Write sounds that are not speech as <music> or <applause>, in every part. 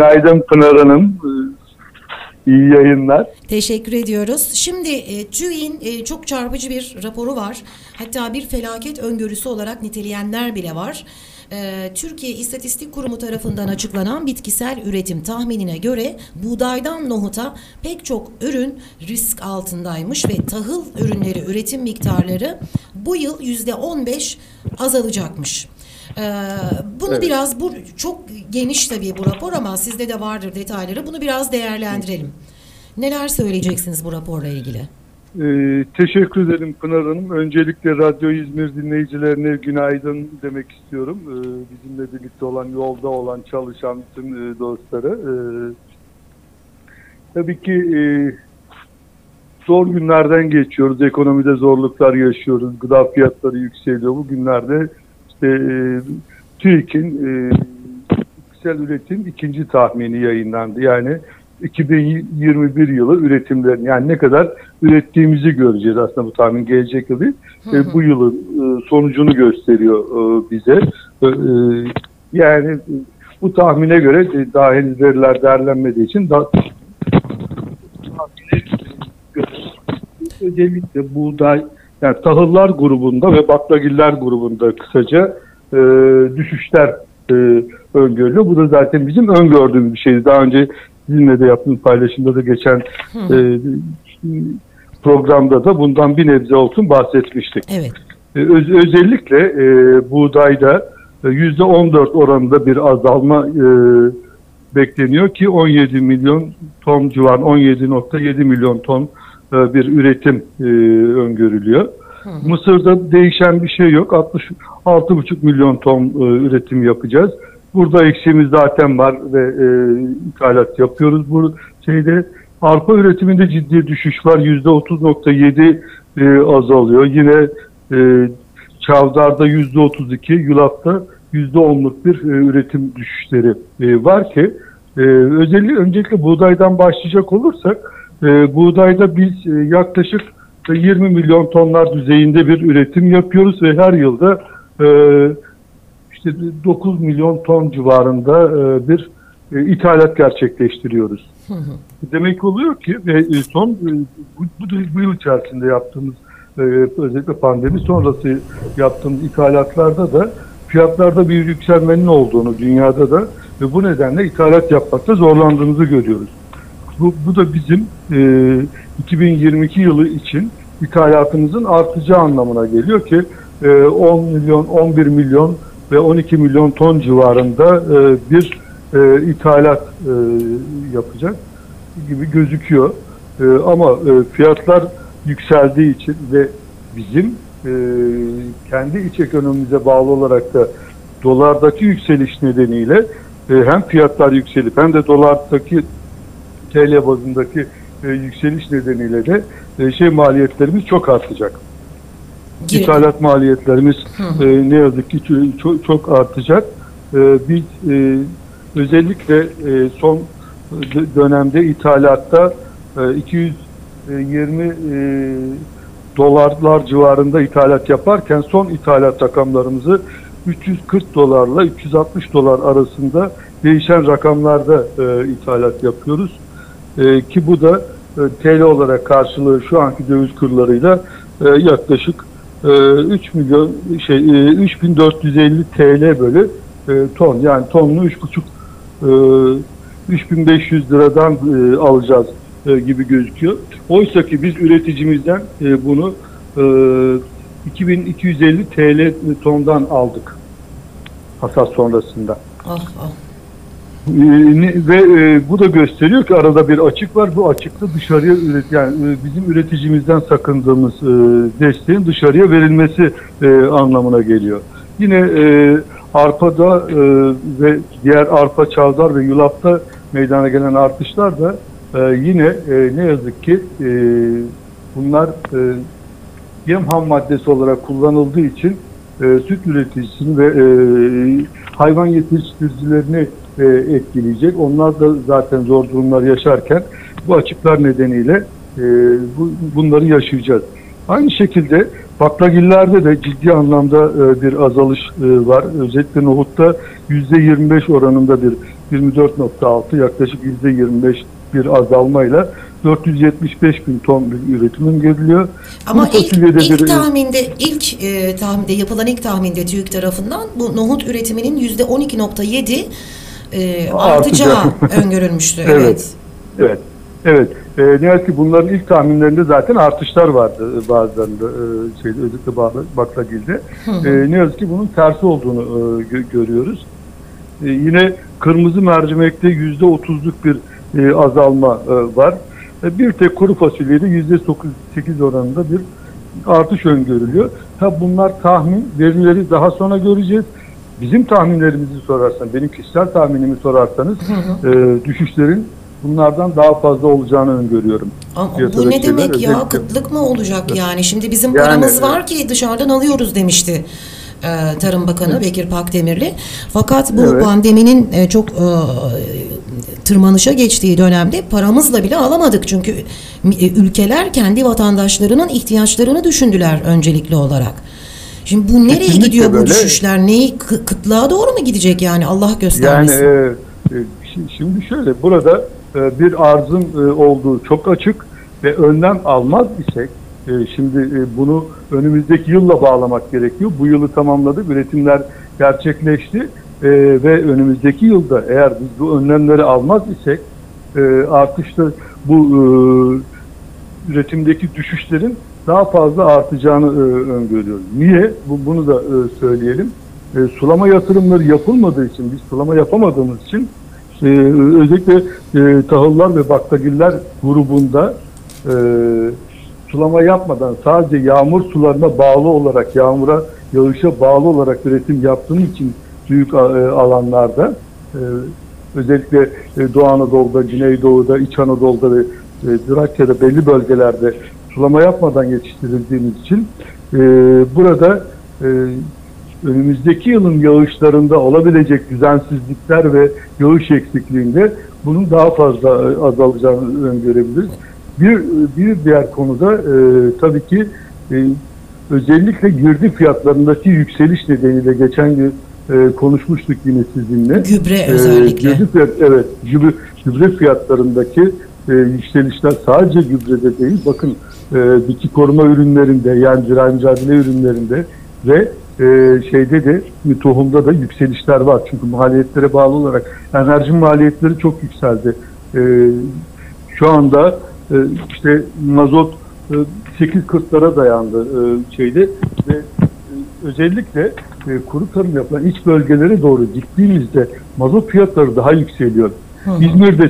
günaydın Pınar Hanım. İyi yayınlar. Teşekkür ediyoruz. Şimdi e, TÜİ'nin e, çok çarpıcı bir raporu var. Hatta bir felaket öngörüsü olarak niteleyenler bile var. E, Türkiye İstatistik Kurumu tarafından açıklanan bitkisel üretim tahminine göre buğdaydan nohuta pek çok ürün risk altındaymış ve tahıl ürünleri üretim miktarları bu yıl yüzde 15 azalacakmış. Ee, bunu evet. biraz bu çok geniş tabii bu rapor ama sizde de vardır detayları. Bunu biraz değerlendirelim. Neler söyleyeceksiniz bu raporla ilgili? Ee, teşekkür ederim Pınar Hanım. Öncelikle Radyo İzmir dinleyicilerine günaydın demek istiyorum. Ee, bizimle birlikte olan, yolda olan, çalışan tüm e, dostlara. Ee, tabii ki e, zor günlerden geçiyoruz. Ekonomide zorluklar yaşıyoruz. Gıda fiyatları yükseliyor. Bu günlerde e, TÜİK'in e, bitkisel üretim ikinci tahmini yayınlandı. Yani 2021 yılı üretimlerin yani ne kadar ürettiğimizi göreceğiz aslında bu tahmin gelecek yıl değil. Hı hı. E, bu yılın e, sonucunu gösteriyor e, bize. E, e yani bu tahmine göre e, daha henüz veriler değerlenmediği için daha özellikle buğday yani tahıllar grubunda ve baklagiller grubunda kısaca e, düşüşler e, öngörülüyor. Bu da zaten bizim öngördüğümüz bir şeydi. Daha önce sizinle de yaptığımız paylaşımda da geçen e, programda da bundan bir nebze olsun bahsetmiştik. Evet. E, öz, özellikle e, buğdayda yüzde 14 oranında bir azalma e, bekleniyor ki 17 milyon ton civar 17.7 milyon ton e, bir üretim e, öngörülüyor. Hı hı. Mısır'da değişen bir şey yok. 66,5 milyon ton e, üretim yapacağız. Burada eksiğimiz zaten var ve e, ithalat yapıyoruz. Bu şeyde arpa üretiminde ciddi düşüş var. %30.7 e, azalıyor. Yine e, Çavdar'da %32, Yulaf'ta %10'luk bir e, üretim düşüşleri e, var ki e, özellikle öncelikle buğdaydan başlayacak olursak e, buğdayda biz e, yaklaşık 20 milyon tonlar düzeyinde bir üretim yapıyoruz ve her yılda e, işte 9 milyon ton civarında e, bir e, ithalat gerçekleştiriyoruz. Hı hı. Demek oluyor ki ve e, son e, bu, bu, bu yıl içerisinde yaptığımız e, özellikle pandemi sonrası yaptığımız ithalatlarda da fiyatlarda bir yükselmenin olduğunu dünyada da ve bu nedenle ithalat yapmakta zorlandığımızı görüyoruz. Bu, bu da bizim e, 2022 yılı için ithalatımızın artacağı anlamına geliyor ki e, 10 milyon, 11 milyon ve 12 milyon ton civarında e, bir e, ithalat e, yapacak gibi gözüküyor. E, ama e, fiyatlar yükseldiği için ve bizim e, kendi iç ekonomimize bağlı olarak da dolardaki yükseliş nedeniyle e, hem fiyatlar yükselip hem de dolardaki TL bazındaki e, yükseliş nedeniyle de e, şey maliyetlerimiz çok artacak. İthalat maliyetlerimiz e, ne yazık ki çok, çok artacak. E, biz e, özellikle e, son dönemde ithalatta e, 220 e, dolarlar civarında ithalat yaparken son ithalat rakamlarımızı 340 dolarla 360 dolar arasında değişen rakamlarda e, ithalat yapıyoruz. E, ki bu da e, TL olarak karşılığı şu anki döviz kurlarıyla e, yaklaşık e, 3 milyon şey e, 3450 TL bölü e, ton yani tonlu 3,5 e, 3500 liradan e, alacağız e, gibi gözüküyor. Oysa ki biz üreticimizden e, bunu e, 2250 TL tondan aldık hasat sonrasında. Ah, ah. Ee, ve e, bu da gösteriyor ki arada bir açık var. Bu açıkta dışarıya üret yani e, bizim üreticimizden sakındığımız e, desteğin dışarıya verilmesi e, anlamına geliyor. Yine e, arpada e, ve diğer arpa, çavdar ve yulafta meydana gelen artışlar da e, yine e, ne yazık ki e, bunlar e, yem ham maddesi olarak kullanıldığı için e, süt üreticisini ve e, hayvan yetiştiricilerini e, etkileyecek. Onlar da zaten zor durumlar yaşarken bu açıklar nedeniyle e, bu, bunları yaşayacağız. Aynı şekilde baklagillerde de ciddi anlamda e, bir azalış e, var. Özellikle nohutta %25 oranında bir 24.6 yaklaşık %25 bir azalmayla 475 bin ton bir üretimim geriliyor. Ama Kuru ilk, ilk bir- tahminde, ilk e, tahminde yapılan ilk tahminde TÜİK tarafından bu nohut üretiminin yüzde 12.7 e, artacağı <laughs> öngörülmüştü. Evet. evet. Evet. Evet. E, ne ki bunların ilk tahminlerinde zaten artışlar vardı e, bazılarında e, şeyde özellikle bağlı- baklagilde. E, ne yazık ki bunun tersi olduğunu e, gö- görüyoruz. E, yine kırmızı mercimekte yüzde otuzluk bir e, azalma e, var. E, bir tek kuru fasulyede yüzde sekiz oranında bir artış öngörülüyor. Tabi bunlar tahmin, verileri daha sonra göreceğiz. Bizim tahminlerimizi sorarsan, benim kişisel tahminimi sorarsanız e, düşüşlerin bunlardan daha fazla olacağını öngörüyorum. Ama bu ne demek şeyler ya? özellikle- Kıtlık mı olacak yani? Şimdi bizim Yani, paramız evet. var ki dışarıdan alıyoruz demişti. e, Tarım Bakanı Bekir Pakdemirli. Fakat bu Evet. pandeminin e, çok e, tırmanışa geçtiği dönemde paramızla bile alamadık. Çünkü e, ülkeler kendi vatandaşlarının ihtiyaçlarını düşündüler öncelikli olarak. Şimdi bu nereye Kesinlikle gidiyor bu böyle. düşüşler? Neyi kı- kıtlığa doğru mu gidecek yani? Allah Yani göstermesin. e, e, şi- şimdi şöyle burada e, bir arzın e, olduğu çok açık ve önlem almaz isek e, şimdi e, bunu önümüzdeki yılla bağlamak gerekiyor. Bu yılı tamamladık, üretimler gerçekleşti e, ve önümüzdeki yılda eğer biz bu önlemleri almaz isek e, artışta bu e, üretimdeki düşüşlerin daha fazla artacağını e, öngörüyoruz. Niye? Bu, bunu da e, söyleyelim. E, sulama yatırımları yapılmadığı için, biz sulama yapamadığımız için e, özellikle e, tahıllar ve baklagiller grubunda e, sulama yapmadan sadece yağmur sularına bağlı olarak, yağmura, yağışa bağlı olarak üretim yaptığımız için büyük e, alanlarda e, özellikle e, Doğu Anadolu'da, Güneydoğu'da, İç Anadolu'da ve e, Trakya'da belli bölgelerde sulama yapmadan yetiştirildiğimiz için e, burada e, önümüzdeki yılın yağışlarında olabilecek düzensizlikler ve yağış eksikliğinde bunun daha fazla e, azalacağını öngörebiliriz. Bir, bir diğer konuda e, tabii ki e, özellikle girdi fiyatlarındaki yükseliş nedeniyle geçen gün e, konuşmuştuk yine sizinle. Gübre Ee, özellikle. gübre fiyat, evet, gübre, gübre fiyatlarındaki e, yükselişler sadece gübrede değil, bakın e, bitki koruma ürünlerinde, yani mücadele ürünlerinde ve e, şeyde de tohumda da yükselişler var. Çünkü maliyetlere bağlı olarak enerji maliyetleri çok yükseldi. E, şu anda e, işte mazot e, 8.40'lara dayandı e, şeyde ve e, özellikle e, kuru tarım yapılan iç bölgelere doğru gittiğimizde mazot fiyatları daha yükseliyor. İzmir'de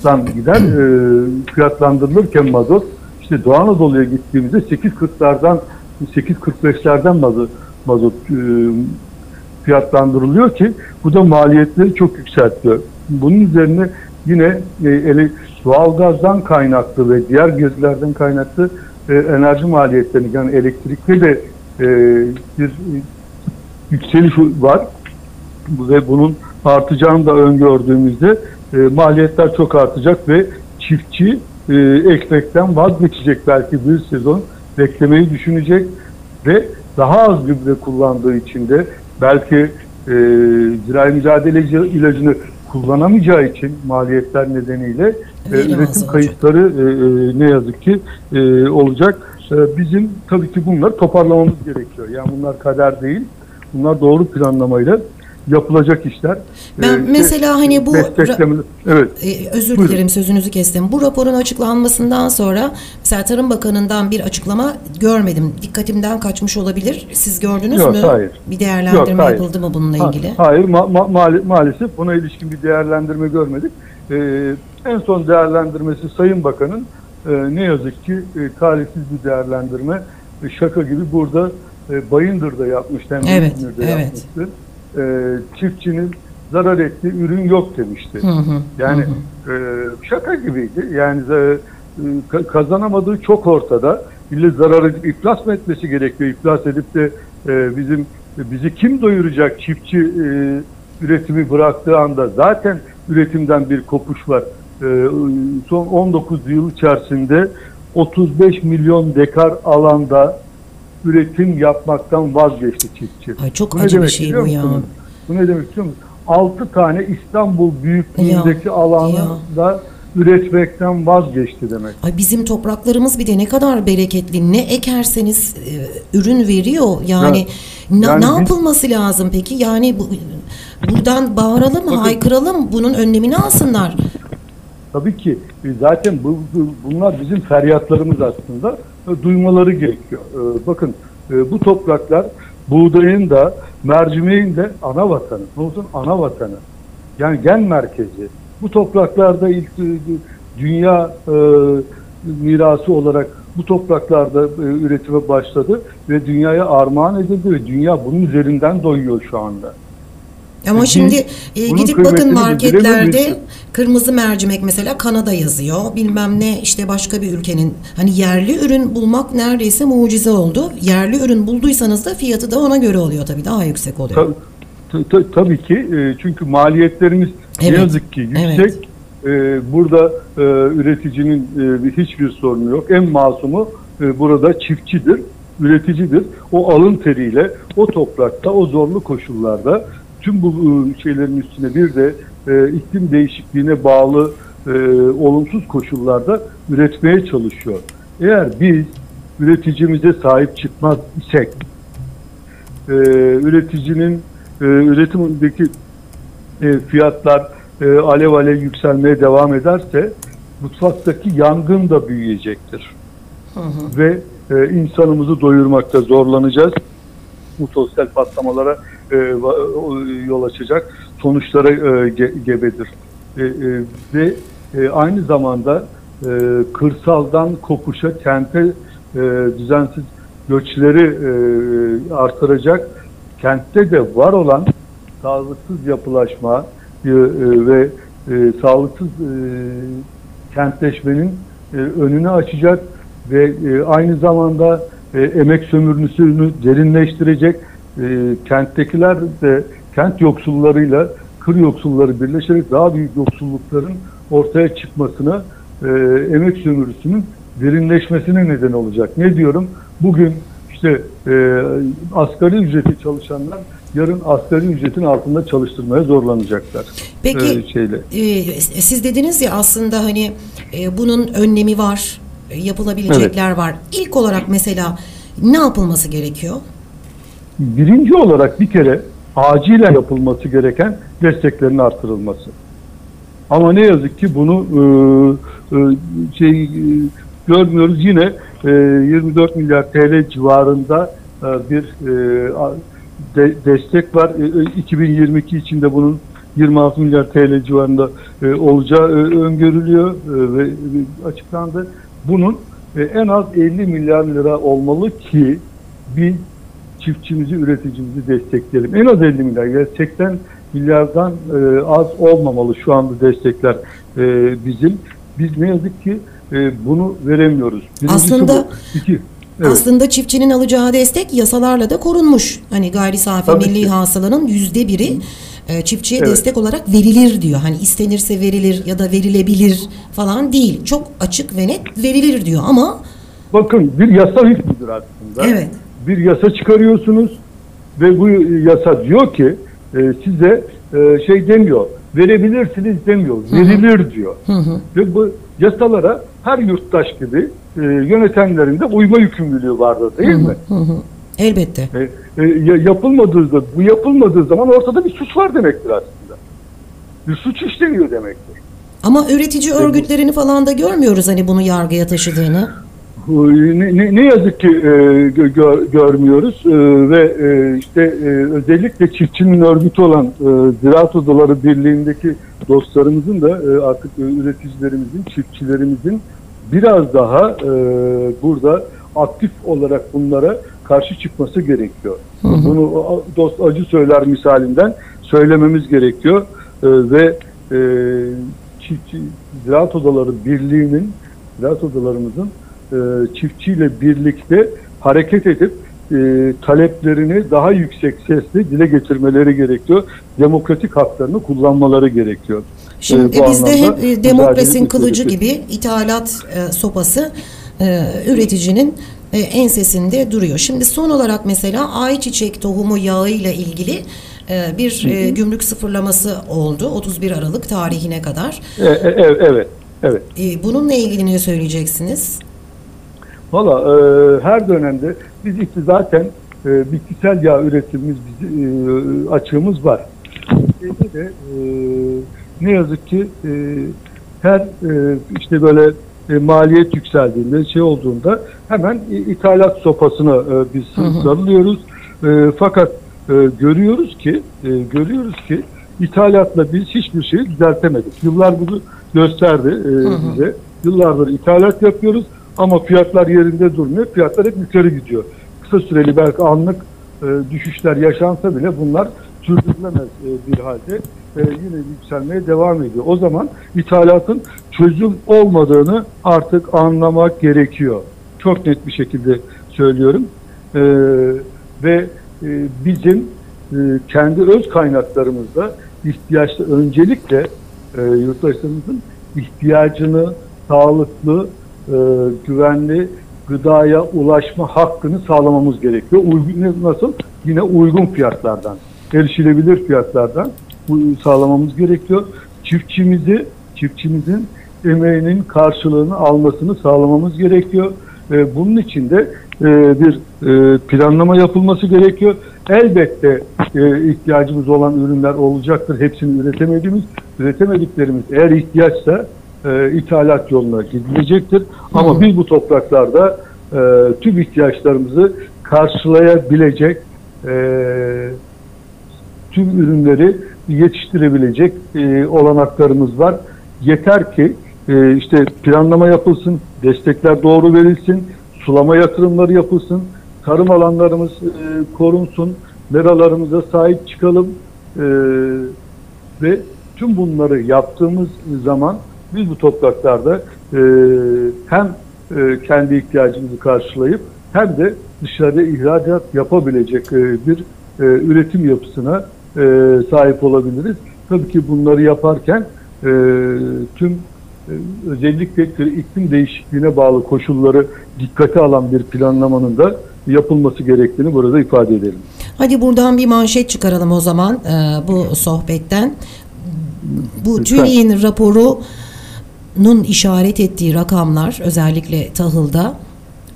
8.26'dan gider e, fiyatlandırılırken mazot işte Doğu Anadolu'ya gittiğimizde 8.40'lardan 8.45'lerden mazot, mazot e, fiyatlandırılıyor ki bu da maliyetleri çok yükseltiyor. Bunun üzerine yine e, ele, doğalgazdan kaynaklı ve diğer gözlerden kaynaklı e, enerji maliyetlerini yani elektrikte de e, bir yükseliş var ve bunun artacağını da öngördüğümüzde e, maliyetler çok artacak ve çiftçi e, ekmekten vazgeçecek belki bir sezon beklemeyi düşünecek ve daha az gübre kullandığı için de belki e, zirai mücadele ilacını kullanamayacağı için maliyetler nedeniyle e, üretim kayıtları e, e, ne yazık ki e, olacak. E, bizim tabii ki bunları toparlamamız gerekiyor. Yani bunlar kader değil. Bunlar doğru planlamayla yapılacak işler. Ben E, mesela hani bu- evet. Ee, özür Buyurun. dilerim sözünüzü kestim. Bu raporun açıklanmasından sonra mesela Tarım Bakanı'ndan bir açıklama görmedim. Dikkatimden kaçmış olabilir. Siz gördünüz Yok, mü? hayır. Bir değerlendirme Yok, hayır. yapıldı mı bununla Ha- ilgili? Hayır ma- ma- maali- maalesef buna ilişkin bir değerlendirme görmedik. Ee, en son değerlendirmesi Sayın Bakan'ın e, ne yazık ki e, talihsiz bir değerlendirme. E, şaka gibi burada e, Bayındır'da yapmıştı. Hem Evet, evet. yapmıştı. E, çiftçinin zarar ettiği ürün yok demişti. Hı hı. Yani e, şaka gibiydi. Yani e, ka- kazanamadığı çok ortada. İlle zarar edip iflas mı etmesi gerekiyor? İflas edip de e, bizim bizi kim doyuracak çiftçi e, üretimi bıraktığı anda zaten üretimden bir kopuş var. E, son 19 yıl içerisinde 35 milyon dekar alanda üretim yapmaktan vazgeçti çiftçi. Ay çok Bu acı bir şey bu ya. musunuz? Bu ne demek biliyor musunuz? 6 tane İstanbul büyüklüğündeki Ya, alanda üretmekten vazgeçti demek. Ay bizim topraklarımız bir de ne kadar bereketli. Ne ekerseniz e, ürün veriyor. Yani Ya, na- yani ne biz- yapılması lazım peki? Yani bu, buradan bağıralım, Bakın- haykıralım. Bunun önlemini alsınlar. Tabii ki e, zaten bu, bu- bunlar bizim feryatlarımız aslında duymaları gerekiyor. E, Bakın e, bu topraklar buğdayın da mercimeğin de ana vatanı. Ne olsun ana vatanı. Yani gen merkezi. Bu topraklarda ilk e, dünya e, mirası olarak bu topraklarda e, üretime başladı ve dünyaya armağan edildi ve dünya bunun üzerinden doyuyor şu anda. Ama Biz şimdi e, gidip bakın marketlerde kırmızı mercimek mesela Kanada yazıyor. Bilmem ne işte başka bir ülkenin hani yerli ürün bulmak neredeyse mucize oldu. Yerli ürün bulduysanız da fiyatı da ona göre oluyor tabii daha yüksek oluyor. Ta- ta- ta- tabii ki e, çünkü maliyetlerimiz Evet, ne yazık ki yüksek. evet. E, burada e, üreticinin e, bir- hiçbir sorunu yok. En masumu e, burada çiftçidir, üreticidir. O alın teriyle o toprakta, o zorlu koşullarda tüm bu e, şeylerin üstüne bir de e, iklim değişikliğine bağlı e, olumsuz koşullarda üretmeye çalışıyor. Eğer biz üreticimize sahip çıkmaz isek, e, üreticinin e, üretimindeki e, fiyatlar e, alev alev yükselmeye devam ederse mutfaktaki yangın da büyüyecektir. Hı hı. Ve e, insanımızı doyurmakta zorlanacağız. Bu sosyal patlamalara e, yol açacak sonuçlara e, ge- gebedir. E, e, ve e, aynı zamanda e, kırsaldan kokuşa, kente e, düzensiz göçleri e, artıracak, kentte de var olan sağlıksız yapılaşma e, e, ve e, sağlıksız e, kentleşmenin e, önünü açacak ve e, aynı zamanda e, emek sömürüsünü derinleştirecek. E, kenttekiler de kent yoksullarıyla kır yoksulları birleşerek daha büyük yoksullukların ortaya çıkmasına e, emek sömürüsünün derinleşmesine neden olacak. Ne diyorum? Bugün işte e, asgari ücreti çalışanlar yarın asgari ücretin altında çalıştırmaya zorlanacaklar. Peki E, şeyle. e, siz dediniz ya aslında hani e, bunun önlemi var, e, yapılabilecekler var. İlk olarak mesela ne yapılması gerekiyor? Birinci olarak bir kere acilen yapılması gereken desteklerin artırılması. Ama ne yazık ki bunu e, e, şey e, görmüyoruz. Yine e, 24 milyar TL civarında e, bir e, de- destek var. E, e, 2022 içinde bunun 26 milyar TL civarında e, olacağı e, öngörülüyor e, ve e, açıklandı. Bunun e, en az 50 milyar lira olmalı ki biz çiftçimizi, üreticimizi destekleyelim. En az 50 milyar, 80 milyardan e, az olmamalı şu anda destekler e, bizim. Biz ne yazık ki e, bunu veremiyoruz. Birincisi Aslında- bu. İki, evet. Aslında çiftçinin alacağı destek yasalarla da korunmuş. Hani gayri safi Tabii milli ki. hasılanın yüzde biri e, çiftçiye Evet. destek olarak verilir diyor. Hani istenirse verilir ya da verilebilir falan değil. Çok açık ve net verilir diyor ama Bakın bir yasa hükmüdür aslında. evet. Bir yasa çıkarıyorsunuz ve bu yasa diyor ki e, size e, şey demiyor, verebilirsiniz demiyor, verilir diyor. Hı hı. Ve bu yasalara her yurttaş gibi e, yönetenlerin de uyma yükümlülüğü vardır değil mi? Hı hı. Elbette. E, e, ya- yapılmadığı da, bu yapılmadığı zaman ortada bir suç var demektir aslında. Bir suç işleniyor demektir. Ama üretici örgütlerini falan da görmüyoruz hani bunu yargıya taşıdığını. Ne, ne, ne yazık ki e, gö- gö- görmüyoruz. E, ve e, işte e, özellikle çiftçinin örgütü olan e, Ziraat Odaları Birliği'ndeki dostlarımızın da e, artık üreticilerimizin, çiftçilerimizin biraz daha e, burada aktif olarak bunlara karşı çıkması gerekiyor. Bunu a- dost acı söyler misalinden söylememiz gerekiyor. E, ve e, çiftçi Ziraat Odaları Birliği'nin Ziraat Odalarımızın e, çiftçiyle birlikte hareket edip e, taleplerini daha yüksek sesle dile getirmeleri gerekiyor. Demokratik haklarını kullanmaları gerekiyor. Şimdi E, bu bizde hep e, demokrasinin kılıcı gibi ithalat e, sopası e, üreticinin e, ensesinde duruyor. Şimdi son olarak mesela ayçiçek tohumu yağı ile ilgili e, bir e, gümrük sıfırlaması oldu 31 Aralık tarihine kadar. E, e, e, evet, evet. E, bununla ilgili ne söyleyeceksiniz? Valla e, her dönemde biz işte zaten e, bitkisel yağ üretimimiz bizi, e, açığımız var. Şeyde de e, ne yazık ki e, her e, işte böyle e, maliyet yükseldiğinde şey olduğunda hemen ithalat sopasına e, biz sarılıyoruz. E, fakat e, görüyoruz ki e, görüyoruz ki ithalatla biz hiçbir şeyi düzeltemedik. Yıllar bunu gösterdi e, bize. Yıllardır ithalat yapıyoruz ama fiyatlar yerinde durmuyor. Fiyatlar hep yukarı gidiyor. Kısa süreli belki anlık e, düşüşler yaşansa bile bunlar sürdürülemez e, bir halde e, yine yükselmeye devam ediyor. O zaman ithalatın çözüm olmadığını artık anlamak gerekiyor. Çok net bir şekilde söylüyorum. E, ve e, bizim e, kendi öz kaynaklarımızda ihtiyaçta öncelikle e, yurttaşlarımızın ihtiyacını sağlıklı, e, güvenli gıdaya ulaşma hakkını sağlamamız gerekiyor. Uygun, nasıl? Yine uygun fiyatlardan, erişilebilir fiyatlardan sağlamamız gerekiyor. Çiftçimizi, çiftçimizin emeğinin karşılığını almasını sağlamamız gerekiyor. E, bunun için de e, bir e, planlama yapılması gerekiyor. Elbette e, ihtiyacımız olan ürünler olacaktır. Hepsini üretemediğimiz, üretemediklerimiz eğer ihtiyaçsa e, ithalat yoluna gidilecektir. Ama biz bu topraklarda e, tüm ihtiyaçlarımızı karşılayabilecek e, tüm ürünleri yetiştirebilecek e, olanaklarımız var. Yeter ki e, işte planlama yapılsın, destekler doğru verilsin, sulama yatırımları yapılsın, tarım alanlarımız e, korunsun, meralarımıza sahip çıkalım e, ve tüm bunları yaptığımız zaman biz bu topraklarda e, hem e, kendi ihtiyacımızı karşılayıp hem de dışarıya ihracat yapabilecek e, bir e, üretim yapısına e, sahip olabiliriz. Tabii ki bunları yaparken e, tüm e, özellikle iklim değişikliğine bağlı koşulları dikkate alan bir planlamanın da yapılması gerektiğini burada ifade edelim. Hadi buradan bir manşet çıkaralım o zaman e, bu sohbetten. Bu. TÜİ'nin raporunun işaret ettiği rakamlar özellikle tahılda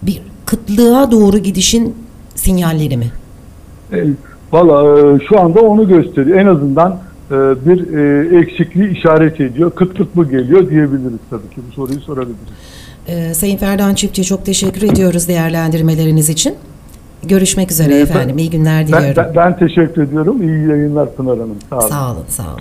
bir kıtlığa doğru gidişin sinyalleri mi? E, Valla e, şu anda onu gösteriyor. En azından e, bir e, eksikliği işaret ediyor. Kıtlık mı geliyor diyebiliriz tabii ki. Bu soruyu sorabiliriz. E, Sayın Ferdan Çiftçi çok teşekkür ediyoruz değerlendirmeleriniz için. Görüşmek üzere E, efendim. İyi günler Ben, diliyorum. ben, ben teşekkür ediyorum. İyi yayınlar Pınar Hanım. Sağ olun. Sağ olun, sağ olun.